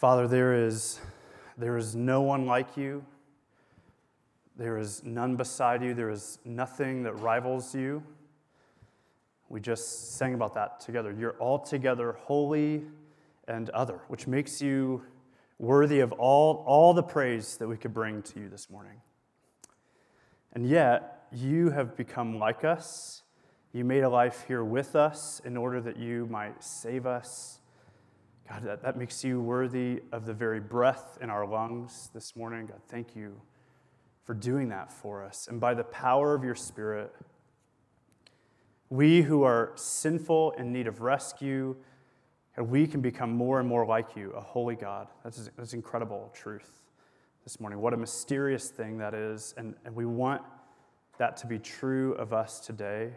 Father, there is, there is no one like you. There is none beside you. There is nothing that rivals you. We just sang about that together. You're altogether holy and other, which makes you worthy of all, all the praise that we could bring to you this morning. And yet, you have become like us. You made a life here with us in order that you might save us God, that, that makes you worthy of the very breath in our lungs this morning. God, thank you for doing that for us. And by the power of your Spirit, we who are sinful in need of rescue, we can become more and more like you, a holy God. That's, that's incredible truth this morning. What a mysterious thing that is. And, and we want that to be true of us today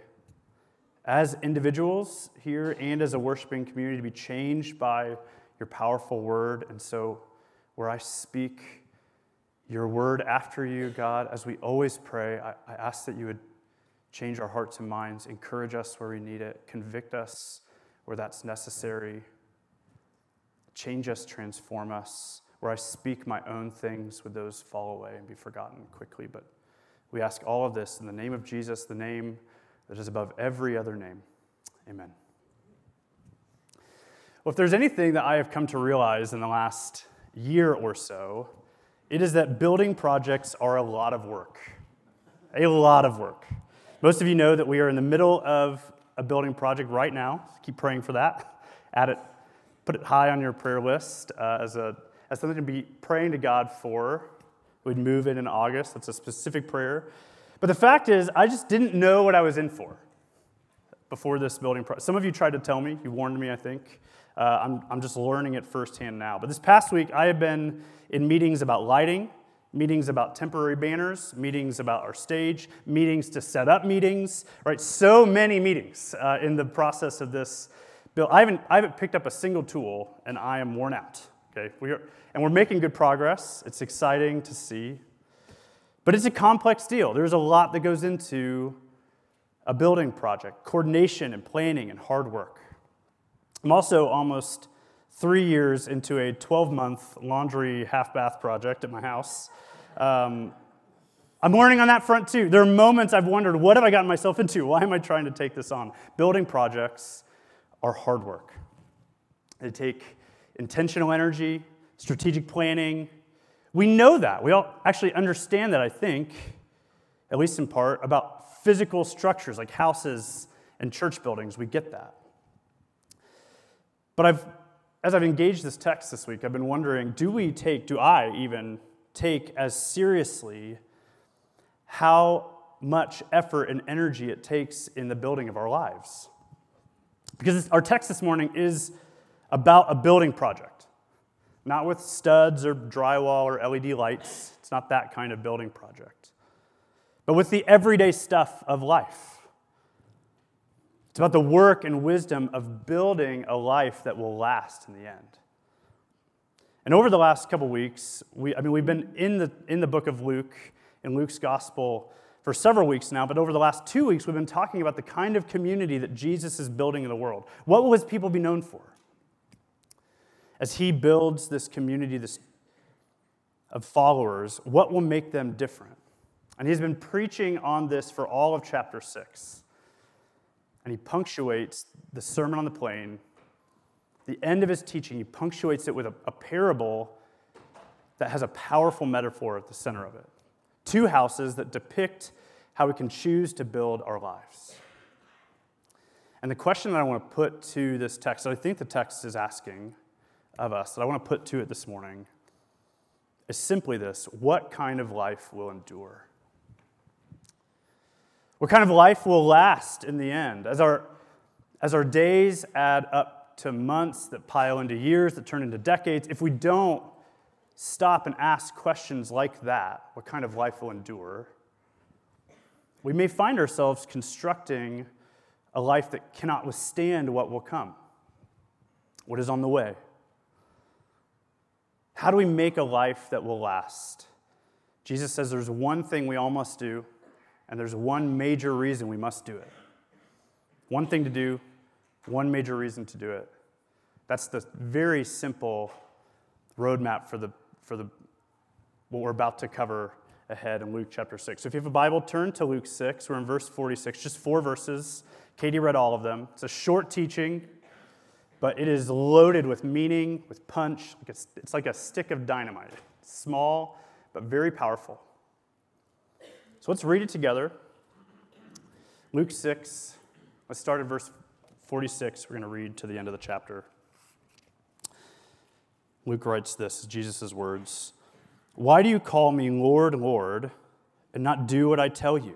as individuals here and as a worshiping community to be changed by your powerful word. And so, where I speak your word after you, God, as we always pray, I, I ask that you would change our hearts and minds, encourage us where we need it, convict us where that's necessary, change us, transform us. Where I speak my own things, would those fall away and be forgotten quickly? But we ask all of this in the name of Jesus, the name that is above every other name. Amen. Well, if there's anything that I have come to realize in the last year or so, it is that building projects are a lot of work. A lot of work. Most of you know that we are in the middle of a building project right now. Keep praying for that. Add it, put it high on your prayer list uh, as, a, as something to be praying to God for. We'd move in in August. That's a specific prayer. But the fact is, I just didn't know what I was in for before this building project. Some of you tried to tell me, you warned me, I think. Uh, I'm, I'm just learning it firsthand now. But this past week, I have been in meetings about lighting, meetings about temporary banners, meetings about our stage, meetings to set up meetings, right? So many meetings uh, in the process of this bill. I haven't, I haven't picked up a single tool, and I am worn out. Okay, we are, and we're making good progress. It's exciting to see. But it's a complex deal. There's a lot that goes into a building project coordination and planning and hard work. I'm also almost three years into a 12 month laundry half bath project at my house. Um, I'm learning on that front too. There are moments I've wondered, what have I gotten myself into? Why am I trying to take this on? Building projects are hard work. They take intentional energy, strategic planning, we know that. We all actually understand that, I think, at least in part, about physical structures like houses and church buildings. We get that. But I've, as I've engaged this text this week, I've been wondering do we take, do I even take as seriously how much effort and energy it takes in the building of our lives? Because our text this morning is about a building project. Not with studs or drywall or LED lights. It's not that kind of building project. But with the everyday stuff of life. It's about the work and wisdom of building a life that will last in the end. And over the last couple weeks, we, I mean, we've been in the, in the book of Luke, in Luke's gospel, for several weeks now, but over the last two weeks, we've been talking about the kind of community that Jesus is building in the world. What will his people be known for? As he builds this community of followers, what will make them different? And he's been preaching on this for all of chapter 6. And he punctuates the Sermon on the Plain, the end of his teaching, he punctuates it with a, a parable that has a powerful metaphor at the center of it. Two houses that depict how we can choose to build our lives. And the question that I want to put to this text, that I think the text is asking, of us that I want to put to it this morning is simply this what kind of life will endure? What kind of life will last in the end? As our, as our days add up to months that pile into years that turn into decades, if we don't stop and ask questions like that, what kind of life will endure? We may find ourselves constructing a life that cannot withstand what will come, what is on the way. How do we make a life that will last? Jesus says there's one thing we all must do, and there's one major reason we must do it. One thing to do, one major reason to do it. That's the very simple roadmap for the for the what we're about to cover ahead in Luke chapter 6. So if you have a Bible, turn to Luke 6. We're in verse 46, just four verses. Katie read all of them. It's a short teaching, but it is loaded with meaning, with punch. It's, like a stick of dynamite. Small, but very powerful. So let's read it together. Luke 6, let's start at verse 46. We're going to read to the end of the chapter. Luke writes this, Jesus' words. Why do you call me Lord, Lord, and not do what I tell you?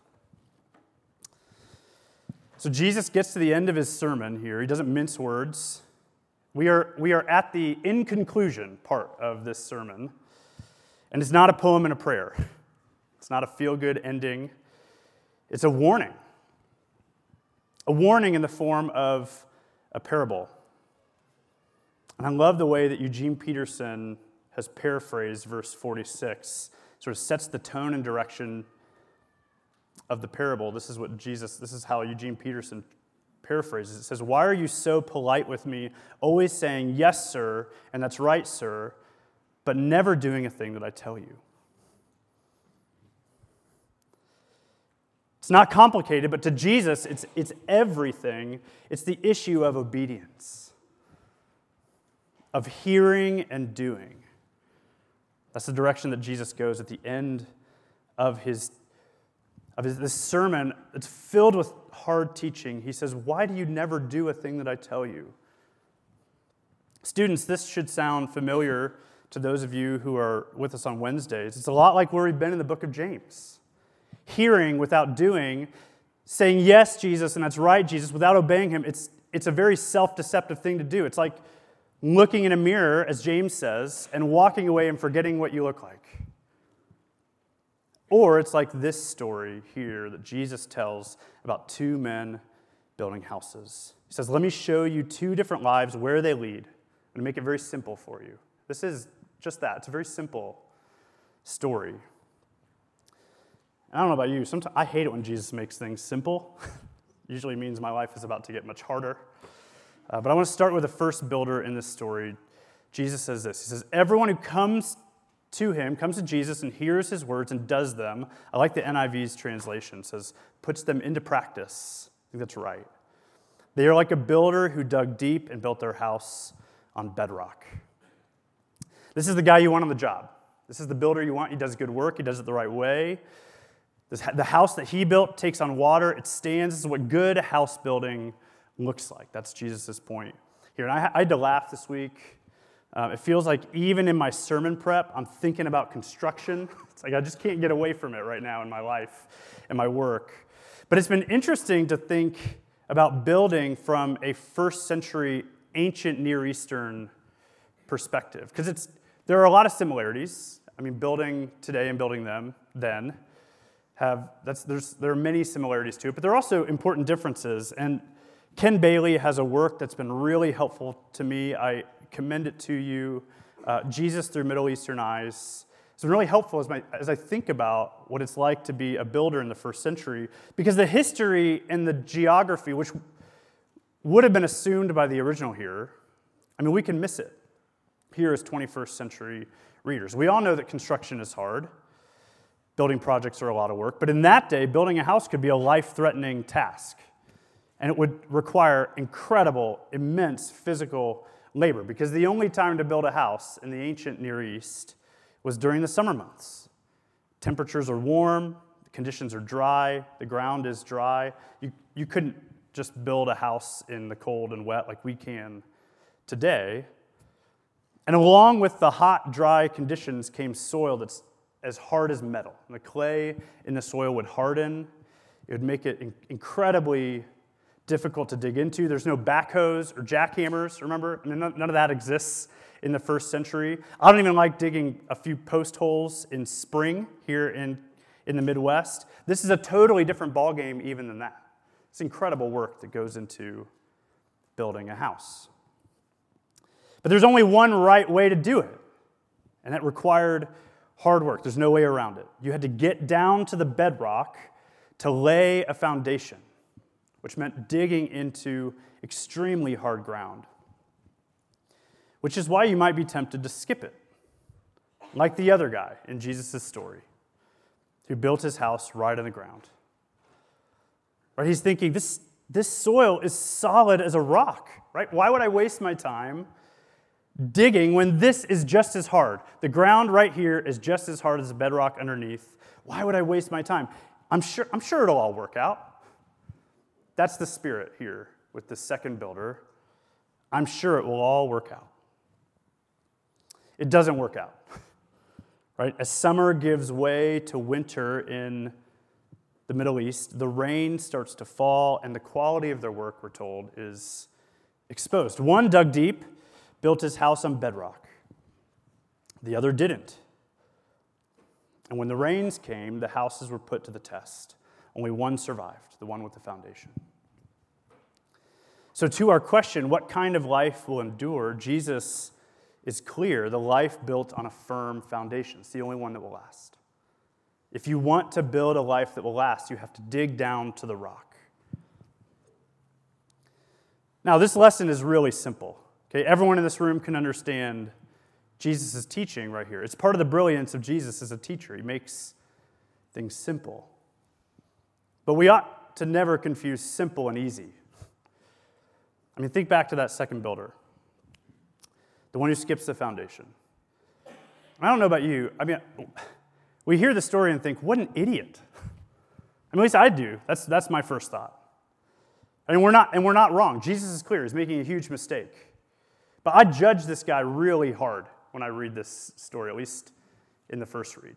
So Jesus gets to the end of his sermon here. He doesn't mince words. We are, we are at the in conclusion part of this sermon. And it's not a poem and a prayer, it's not a feel good ending. It's a warning. A warning in the form of a parable. And I love the way that Eugene Peterson has paraphrased verse 46, sort of sets the tone and direction of the parable. This is what Jesus, this is how Eugene Peterson paraphrases. It says, Why are you so polite with me, always saying, Yes, sir, and that's right, sir, but never doing a thing that I tell you? It's not complicated, but to Jesus, it's, it's everything. It's the issue of obedience of hearing and doing. That's the direction that Jesus goes at the end of his of his, this sermon. It's filled with hard teaching. He says, "Why do you never do a thing that I tell you?" Students, this should sound familiar to those of you who are with us on Wednesdays. It's a lot like where we've been in the book of James. Hearing without doing, saying yes, Jesus, and that's right, Jesus, without obeying him, it's, it's a very self deceptive thing to do. It's like looking in a mirror, as James says, and walking away and forgetting what you look like. Or it's like this story here that Jesus tells about two men building houses. He says, Let me show you two different lives, where they lead, and to make it very simple for you. This is just that. It's a very simple story. I don't know about you, sometimes I hate it when Jesus makes things simple. Usually means my life is about to get much harder. Uh, but I want to start with the first builder in this story. Jesus says this He says, Everyone who comes to him, comes to Jesus and hears his words and does them, I like the NIV's translation, says, puts them into practice. I think that's right. They are like a builder who dug deep and built their house on bedrock. This is the guy you want on the job. This is the builder you want. He does good work, he does it the right way. the house that he built takes on water, it stands. This is what good house building looks like. That's Jesus' point here. And I, I had to laugh this week. Um, it feels like even in my sermon prep, I'm thinking about construction. It's like I just can't get away from it right now in my life and my work. But it's been interesting to think about building from a first century ancient Near Eastern perspective because it's there are a lot of similarities. I mean, building today and building them then have that's there's there are many similarities to it, but there are also important differences. And Ken Bailey has a work that's been really helpful to me. I commend it to you. Uh, Jesus Through Middle Eastern Eyes. It's been really helpful as, my, as I think about what it's like to be a builder in the first century, because the history and the geography, which would have been assumed by the original here, I mean, we can miss it here as 21st century readers. We all know that construction is hard. Building projects are a lot of work, but in that day, building a house could be a life threatening task and it would require incredible, immense physical labor because the only time to build a house in the ancient Near East was during the summer months. Temperatures are warm, conditions are dry, the ground is dry. You, you couldn't just build a house in the cold and wet like we can today. And along with the hot, dry conditions came soil that's as hard as metal. And the clay in the soil would harden, it would make it incredibly difficult to dig into. There's no backhoes or jackhammers, remember? I mean, none of that exists in the first century. I don't even like digging a few post holes in spring here in, in the Midwest. This is a totally different ballgame even than that. It's incredible work that goes into building a house. But there's only one right way to do it, and that required hard work. There's no way around it. You had to get down to the bedrock to lay a foundation, which meant digging into extremely hard ground which is why you might be tempted to skip it, like the other guy in Jesus' story who built his house right on the ground. Right? He's thinking, this, this soil is solid as a rock, right? Why would I waste my time digging when this is just as hard? The ground right here is just as hard as the bedrock underneath. Why would I waste my time? I'm sure, I'm sure it'll all work out. That's the spirit here with the second builder. I'm sure it will all work out it doesn't work out. Right? As summer gives way to winter in the Middle East, the rain starts to fall, and the quality of their work, we're told, is exposed. One dug deep, built his house on bedrock, the other didn't. And when the rains came, the houses were put to the test. Only one survived, the one with the foundation. So, to our question, what kind of life will endure? Jesus is clear the life built on a firm foundation. It's the only one that will last. If you want to build a life that will last, you have to dig down to the rock. Now, this lesson is really simple. Okay, everyone in this room can understand Jesus' teaching right here. It's part of the brilliance of Jesus as a teacher. He makes things simple. But we ought to never confuse simple and easy. I mean, think back to that second builder the one who skips the foundation. I don't know about you. I mean, we hear the story and think, what an idiot. I mean, at least I do. That's, that's my first thought. And we're, not, and we're not wrong. Jesus is clear. He's making a huge mistake. But I judge this guy really hard when I read this story, at least in the first read.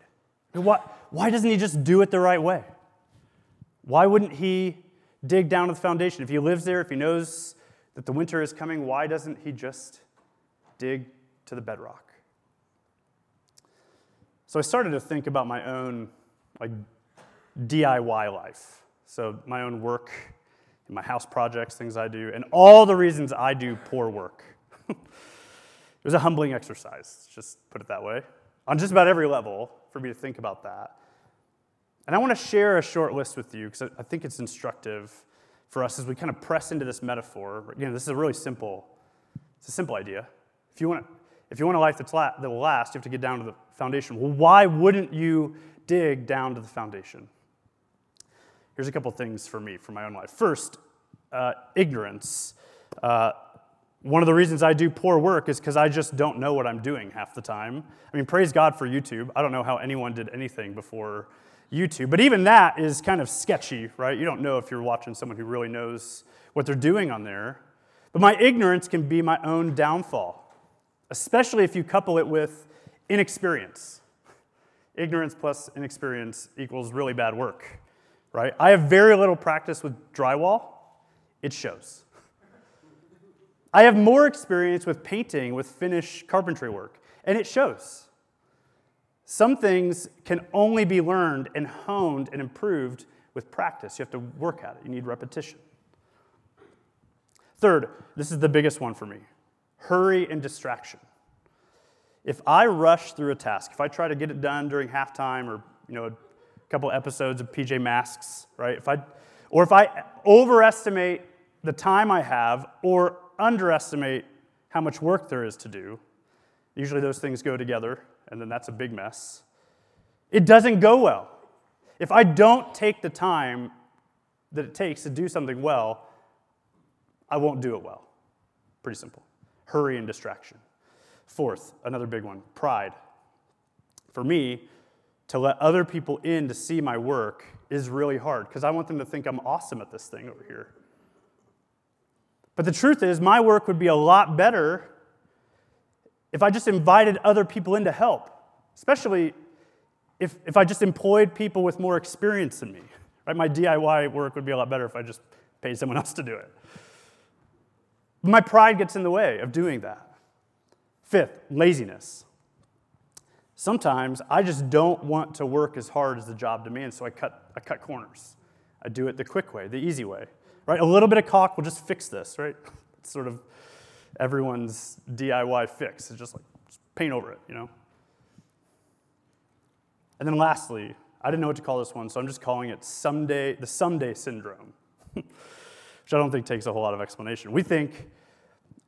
why, why doesn't he just do it the right way? Why wouldn't he dig down to the foundation? If he lives there, if he knows that the winter is coming, why doesn't he just dig to the bedrock. So I started to think about my own like DIY life. So my own work, my house projects, things I do, and all the reasons I do poor work. it was a humbling exercise, just put it that way, on just about every level for me to think about that. And I want to share a short list with you because I think it's instructive for us as we kind of press into this metaphor. Again, this is a really simple, it's a simple idea. If you want, if you want a life that's that will last, you have to get down to the foundation. Well, why wouldn't you dig down to the foundation? Here's a couple things for me, for my own life. First, uh, ignorance. Uh, one of the reasons I do poor work is because I just don't know what I'm doing half the time. I mean, praise God for YouTube. I don't know how anyone did anything before YouTube, but even that is kind of sketchy, right? You don't know if you're watching someone who really knows what they're doing on there. But my ignorance can be my own downfall especially if you couple it with inexperience. Ignorance plus inexperience equals really bad work, right? I have very little practice with drywall, it shows. I have more experience with painting, with finish carpentry work, and it shows. Some things can only be learned and honed and improved with practice. You have to work at it, you need repetition. Third, this is the biggest one for me hurry and distraction. If I rush through a task, if I try to get it done during halftime or you know a couple episodes of PJ Masks, right? If I or if I overestimate the time I have or underestimate how much work there is to do, usually those things go together, and then that's a big mess. It doesn't go well. If I don't take the time that it takes to do something well, I won't do it well. Pretty simple hurry and distraction. Fourth, another big one pride. For me, to let other people in to see my work is really hard because I want them to think I'm awesome at this thing over here. But the truth is, my work would be a lot better if I just invited other people in to help, especially if, if I just employed people with more experience than me. Right? My DIY work would be a lot better if I just paid someone else to do it. But My pride gets in the way of doing that. Fifth, laziness. Sometimes I just don't want to work as hard as the job demands, so I cut, I cut corners. I do it the quick way, the easy way, right? A little bit of caulk will just fix this, right? It's sort of everyone's DIY fix. It's just like just paint over it, you know? And then lastly, I didn't know what to call this one, so I'm just calling it someday, the someday syndrome, which I don't think takes a whole lot of explanation. We think,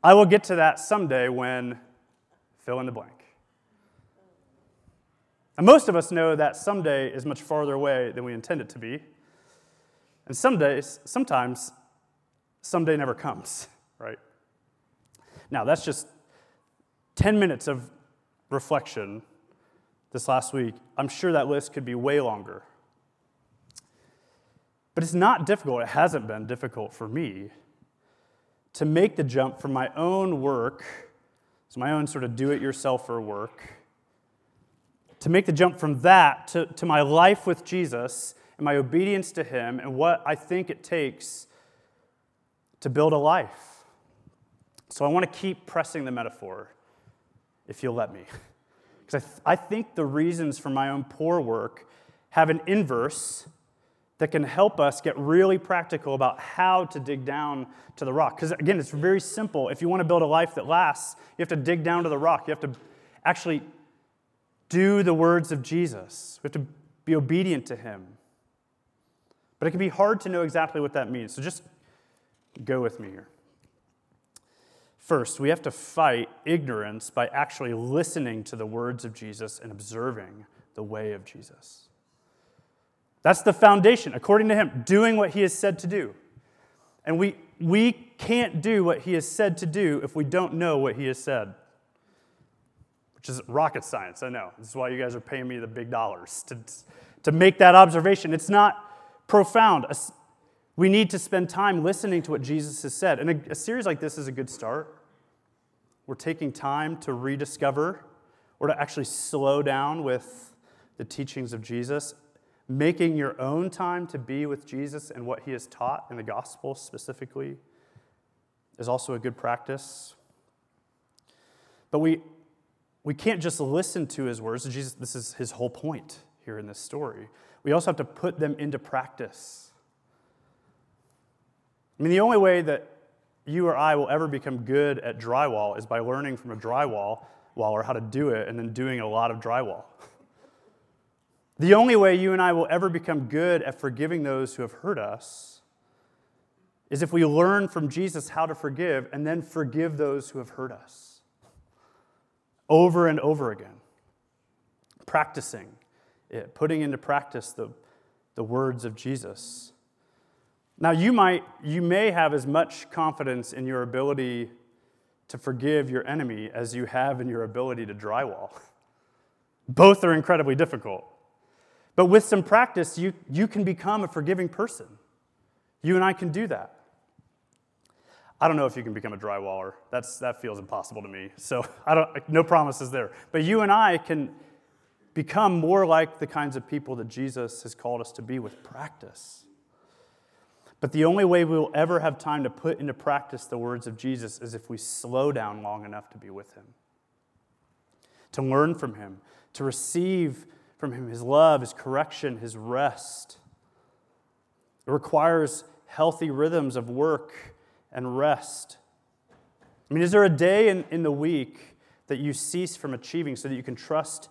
I will get to that someday when fill in the blank. And most of us know that someday is much farther away than we intend it to be. And some days, sometimes, someday never comes? Now, that's just 10 minutes of reflection this last week. I'm sure that list could be way longer. But it's not difficult, it hasn't been difficult for me to make the jump from my own work, so my own sort of do it yourselfer work, to make the jump from that to, to my life with Jesus and my obedience to Him and what I think it takes to build a life. So I want to keep pressing the metaphor, if you'll let me. Because I, th- I think the reasons for my own poor work have an inverse that can help us get really practical about how to dig down to the rock. Because again, it's very simple. If you want to build a life that lasts, you have to dig down to the rock. You have to actually do the words of Jesus, we have to be obedient to him. But it can be hard to know exactly what that means. So just go with me here. First, we have to fight ignorance by actually listening to the words of Jesus and observing the way of Jesus. That's the foundation, according to him, doing what he has said to do. And we, we can't do what he has said to do if we don't know what he has said, which is rocket science, I know. This is why you guys are paying me the big dollars to, to make that observation. It's not profound. We need to spend time listening to what Jesus has said. And a, a series like this is a good start. We're taking time to rediscover or to actually slow down with the teachings of Jesus, making your own time to be with Jesus and what he has taught in the gospel specifically is also a good practice. But we, we can't just listen to his words. Jesus, this is his whole point here in this story. We also have to put them into practice. I mean, the only way that you or I will ever become good at drywall is by learning from a drywall waller how to do it and then doing a lot of drywall. the only way you and I will ever become good at forgiving those who have hurt us is if we learn from Jesus how to forgive and then forgive those who have hurt us over and over again. Practicing it, putting into practice the, the words of Jesus. Now, you, might, you may have as much confidence in your ability to forgive your enemy as you have in your ability to drywall. Both are incredibly difficult. But with some practice, you, you can become a forgiving person. You and I can do that. I don't know if you can become a drywaller. That's, that feels impossible to me. So I don't, no promises there. But you and I can become more like the kinds of people that Jesus has called us to be with practice. But the only way we will ever have time to put into practice the words of Jesus is if we slow down long enough to be with him, to learn from him, to receive from him his love, his correction, his rest. It requires healthy rhythms of work and rest. I mean, is there a day in, in the week that you cease from achieving so that you can trust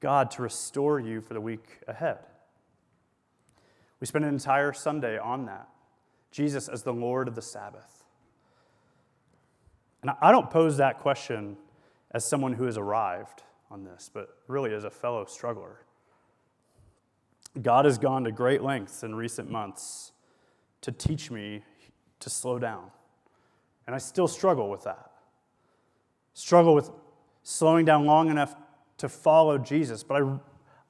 God to restore you for the week ahead? We spend an entire Sunday on that. Jesus as the Lord of the Sabbath? And I don't pose that question as someone who has arrived on this, but really as a fellow struggler. God has gone to great lengths in recent months to teach me to slow down. And I still struggle with that. Struggle with slowing down long enough to follow Jesus. But I,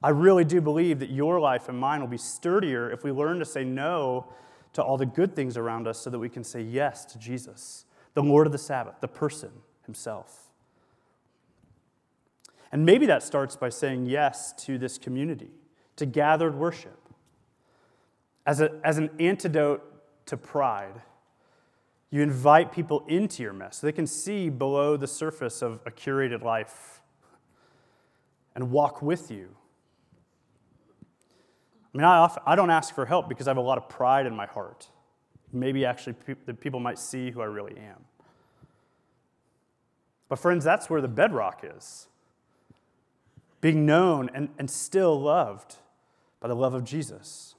I really do believe that your life and mine will be sturdier if we learn to say no to all the good things around us so that we can say yes to Jesus, the Lord of the Sabbath, the person himself. And maybe that starts by saying yes to this community, to gathered worship, as, a, as an antidote to pride. You invite people into your mess so they can see below the surface of a curated life and walk with you. I mean, I, often, I don't ask for help because I have a lot of pride in my heart. Maybe actually pe- that people might see who I really am. But, friends, that's where the bedrock is being known and, and still loved by the love of Jesus.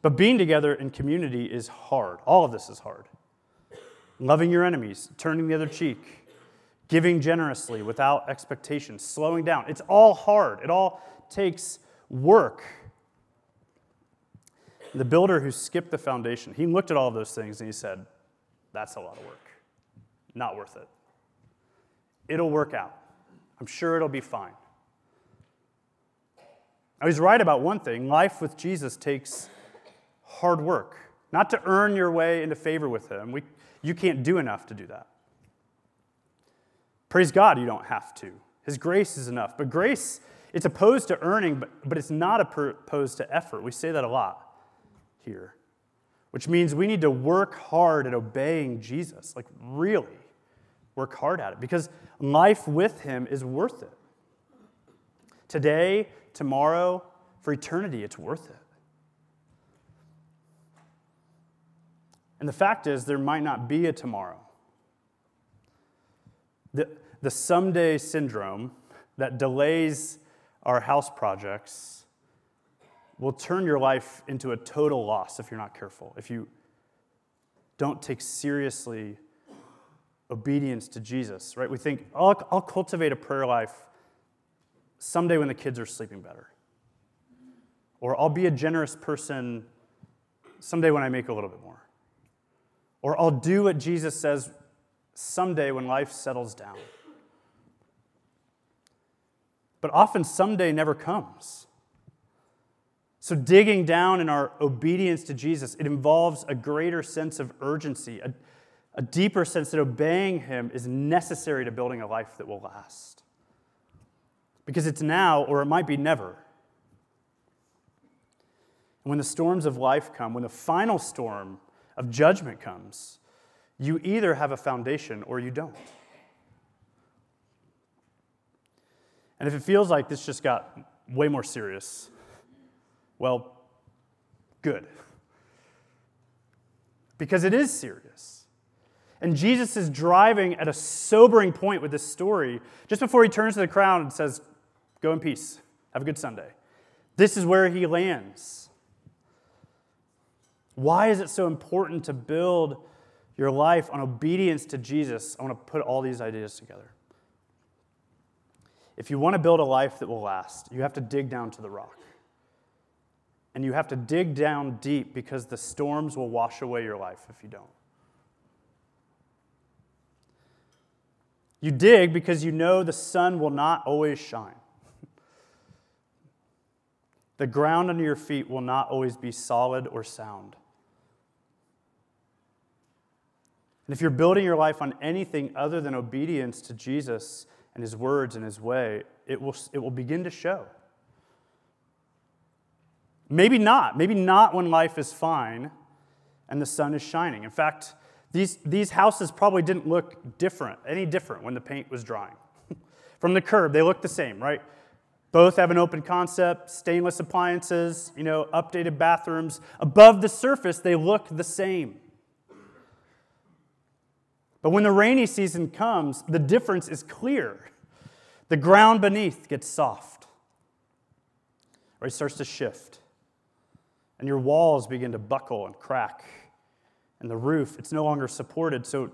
But being together in community is hard. All of this is hard. Loving your enemies, turning the other cheek, giving generously without expectation, slowing down. It's all hard. It all takes work. The builder who skipped the foundation, he looked at all of those things and he said, That's a lot of work. Not worth it. It'll work out. I'm sure it'll be fine. Now, he's right about one thing life with Jesus takes hard work, not to earn your way into favor with him. We, you can't do enough to do that. Praise God, you don't have to. His grace is enough. But grace, it's opposed to earning, but, but it's not opposed to effort. We say that a lot here, which means we need to work hard at obeying Jesus, like really work hard at it, because life with him is worth it. Today, tomorrow, for eternity, it's worth it. And the fact is, there might not be a tomorrow. The, the someday syndrome that delays our house projects will turn your life into a total loss if you're not careful, if you don't take seriously obedience to Jesus, right? We think, oh, I'll, I'll cultivate a prayer life someday when the kids are sleeping better. Or I'll be a generous person someday when I make a little bit more. Or I'll do what Jesus says someday when life settles down. But often, someday never comes. So, digging down in our obedience to Jesus, it involves a greater sense of urgency, a, a deeper sense that obeying Him is necessary to building a life that will last. Because it's now, or it might be never. And when the storms of life come, when the final storm of judgment comes, you either have a foundation or you don't. And if it feels like this just got way more serious, well, good. Because it is serious. And Jesus is driving at a sobering point with this story just before he turns to the crowd and says, Go in peace. Have a good Sunday. This is where he lands. Why is it so important to build your life on obedience to Jesus? I want to put all these ideas together. If you want to build a life that will last, you have to dig down to the rock. And you have to dig down deep because the storms will wash away your life if you don't. You dig because you know the sun will not always shine. The ground under your feet will not always be solid or sound. And if you're building your life on anything other than obedience to Jesus and his words and his way, it will, it will begin to show. Maybe not. Maybe not when life is fine and the sun is shining. In fact, these, these houses probably didn't look different, any different when the paint was drying. From the curb, they look the same, right? Both have an open concept, stainless appliances, you know, updated bathrooms. Above the surface, they look the same. But when the rainy season comes, the difference is clear. The ground beneath gets soft, or it starts to shift, and your walls begin to buckle and crack, and the roof, it's no longer supported, so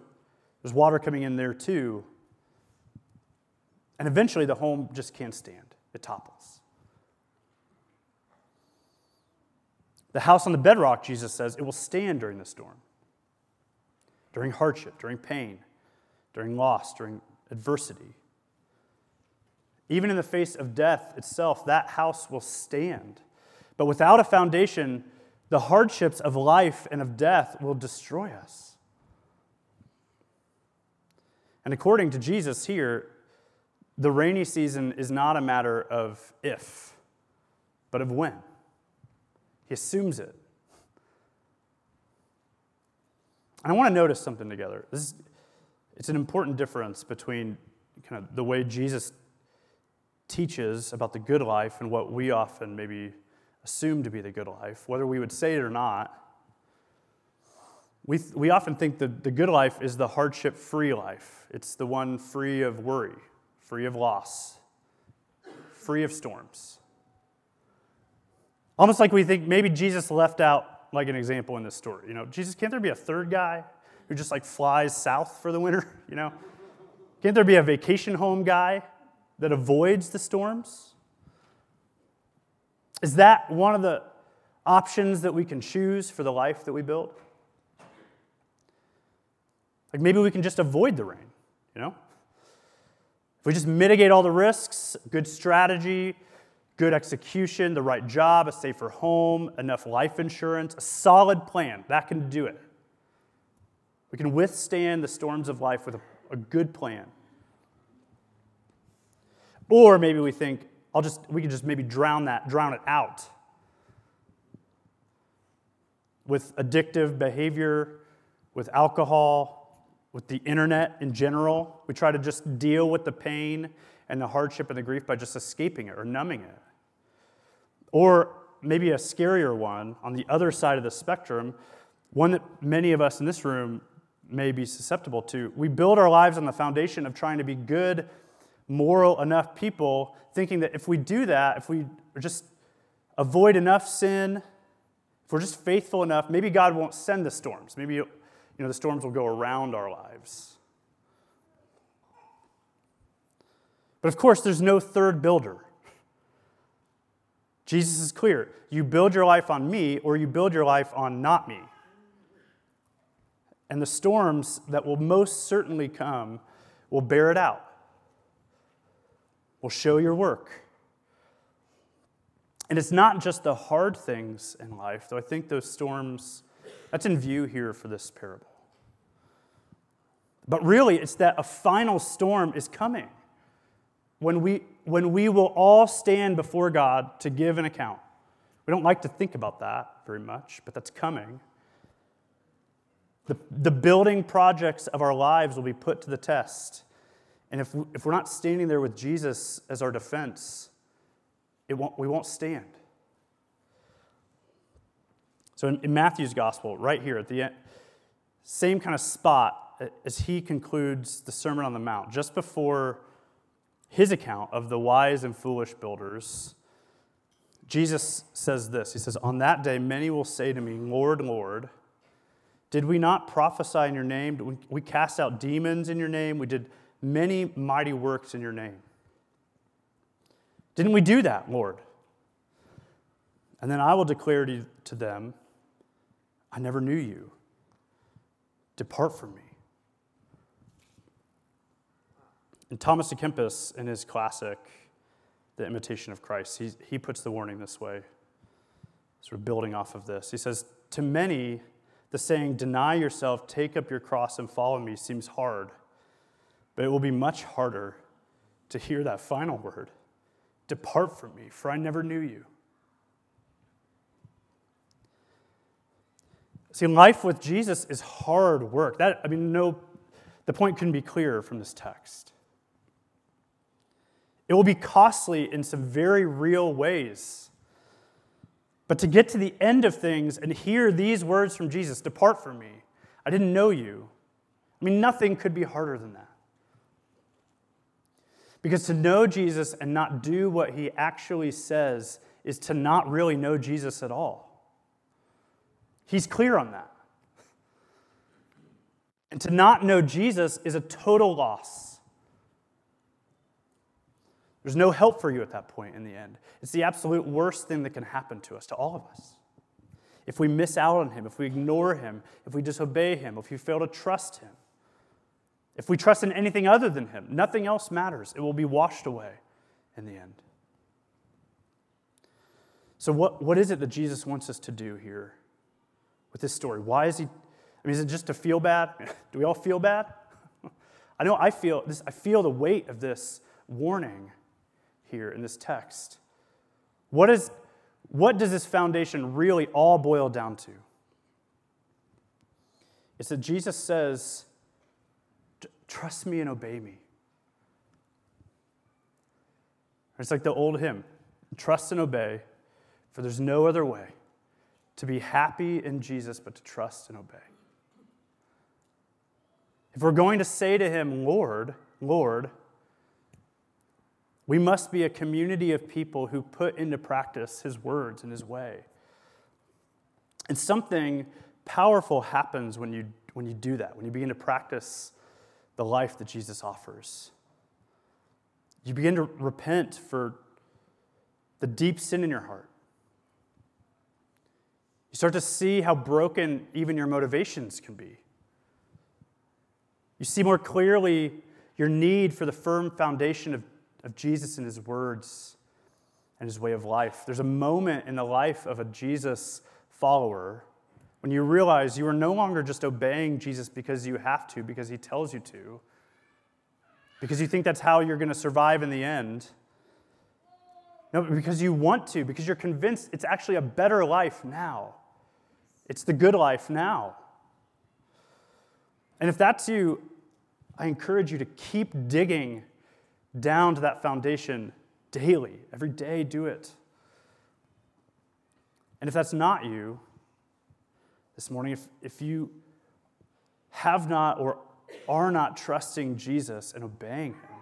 there's water coming in there too. And eventually, the home just can't stand, it topples. The house on the bedrock, Jesus says, it will stand during the storm during hardship, during pain, during loss, during adversity. Even in the face of death itself, that house will stand. But without a foundation, the hardships of life and of death will destroy us. And according to Jesus here, the rainy season is not a matter of if, but of when. He assumes it. And I want to notice something together. This is, it's an important difference between kind of the way Jesus teaches about the good life and what we often maybe assume to be the good life, whether we would say it or not. We, we often think that the good life is the hardship free life. It's the one free of worry, free of loss, free of storms. Almost like we think maybe Jesus left out like an example in this story. You know, Jesus, can't there be a third guy who just like flies south for the winter? You know, can't there be a vacation home guy that avoids the storms? Is that one of the options that we can choose for the life that we build? Like maybe we can just avoid the rain, you know? If we just mitigate all the risks, good strategy, good execution, the right job, a safer home, enough life insurance, a solid plan, that can do it. We can withstand the storms of life with a, a good plan. Or maybe we think, I'll just, we can just maybe drown that, drown it out with addictive behavior, with alcohol, with the internet in general. We try to just deal with the pain and the hardship and the grief by just escaping it or numbing it. Or maybe a scarier one on the other side of the spectrum, one that many of us in this room may be susceptible to. We build our lives on the foundation of trying to be good moral enough people, thinking that if we do that, if we just avoid enough sin, if we're just faithful enough, maybe God won't send the storms. Maybe you know, the storms will go around our lives. But of course, there's no third builder. Jesus is clear. You build your life on me, or you build your life on not me. And the storms that will most certainly come will bear it out will show your work. And it's not just the hard things in life, though I think those storms, that's in view here for this parable. But really, it's that a final storm is coming when we, when we will all stand before God to give an account. We don't like to think about that very much, but that's coming. The, the building projects of our lives will be put to the test. And if, if we're not standing there with Jesus as our defense, it won't, we won't stand. So in, in Matthew's gospel, right here at the end, same kind of spot as he concludes the Sermon on the Mount, just before his account of the wise and foolish builders, Jesus says this He says, On that day, many will say to me, Lord, Lord, did we not prophesy in your name? Did we, cast out demons in your name? We did many mighty works in your name. Didn't we do that, Lord? And then I will declare to them, I never knew you. Depart from me. And Thomas à Kempis, in his classic, The Imitation of Christ, he, he puts the warning this way, sort of building off of this. He says, To many, the saying, Deny yourself, take up your cross, and follow me, seems hard. But it will be much harder to hear that final word Depart from me, for I never knew you. See, life with Jesus is hard work. That, I mean, no, the point couldn't be clearer from this text. It will be costly in some very real ways. But to get to the end of things and hear these words from Jesus Depart from me, I didn't know you. I mean, nothing could be harder than that. Because to know Jesus and not do what he actually says is to not really know Jesus at all. He's clear on that. And to not know Jesus is a total loss. There's no help for you at that point in the end. It's the absolute worst thing that can happen to us, to all of us. If we miss out on him, if we ignore him, if we disobey him, if we fail to trust him. If we trust in anything other than Him, nothing else matters. It will be washed away in the end. So, what, what is it that Jesus wants us to do here with this story? Why is He? I mean, is it just to feel bad? Do we all feel bad? I know I feel this, I feel the weight of this warning here in this text. What, is, what does this foundation really all boil down to? It's that Jesus says, Trust me and obey me. It's like the old hymn trust and obey, for there's no other way to be happy in Jesus but to trust and obey. If we're going to say to him, Lord, Lord, we must be a community of people who put into practice his words and his way. And something powerful happens when you, when you do that, when you begin to practice the life that Jesus offers. You begin to repent for the deep sin in your heart. You start to see how broken even your motivations can be. You see more clearly your need for the firm foundation of, of Jesus and his words and his way of life. There's a moment in the life of a Jesus follower when you realize you are no longer just obeying Jesus because you have to, because he tells you to, because you think that's how you're going to survive in the end. No, because you want to, because you're convinced it's actually a better life now. It's the good life now. And if that's you, I encourage you to keep digging down to that foundation daily. Every day, do it. And if that's not you, this morning, if, if you have not or are not trusting Jesus and obeying Him,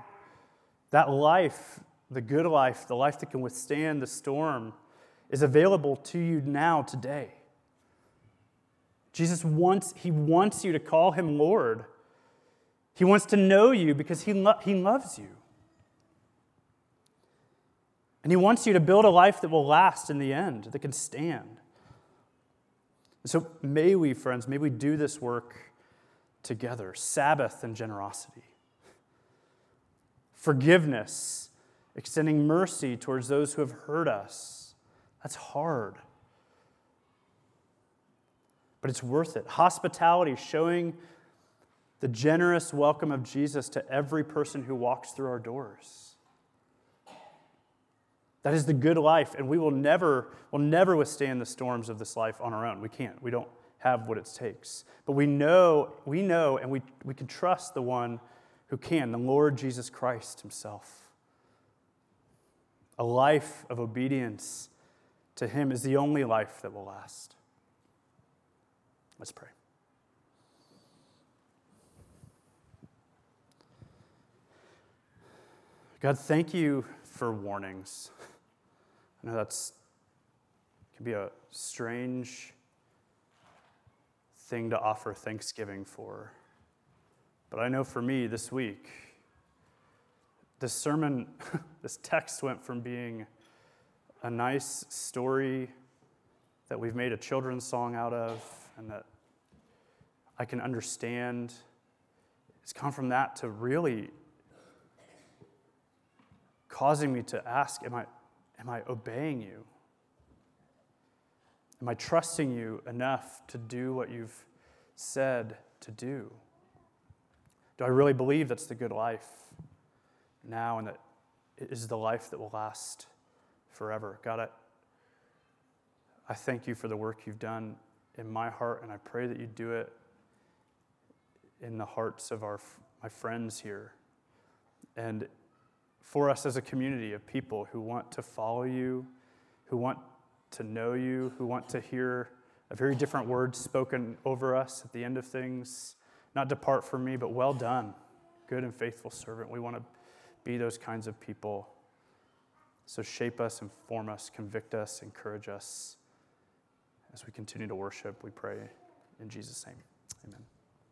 that life, the good life, the life that can withstand the storm, is available to you now, today. Jesus wants, He wants you to call Him Lord. He wants to know you because He, lo- he loves you. And He wants you to build a life that will last in the end, that can stand. So may we, friends, may we do this work together Sabbath and generosity, forgiveness, extending mercy towards those who have hurt us. That's hard. But it's worth it. Hospitality, showing the generous welcome of Jesus to every person who walks through our doors. That is the good life, and we will never, will never withstand the storms of this life on our own. We can't. We don't have what it takes. But we know, we know, and we, we can trust the one who can, the Lord Jesus Christ Himself. A life of obedience to Him is the only life that will last. Let's pray. God, thank you for warnings. I know that's can be a strange thing to offer thanksgiving for. But I know for me this week, this sermon, this text went from being a nice story that we've made a children's song out of and that I can understand. It's come from that to really causing me to ask Am I, am I obeying you? Am I trusting you enough to do what you've said to do? Do I really believe that's the good life now and that it is the life that will last forever? God, I, I thank you for the work you've done in my heart, and I pray that you do it in the hearts of our, my friends here. And for us as a community of people who want to follow you, who want to know you, who want to hear a very different word spoken over us at the end of things. Not depart from me, but well done, good and faithful servant. We want to be those kinds of people. So shape us, inform us, convict us, encourage us as we continue to worship. We pray in Jesus' name. Amen.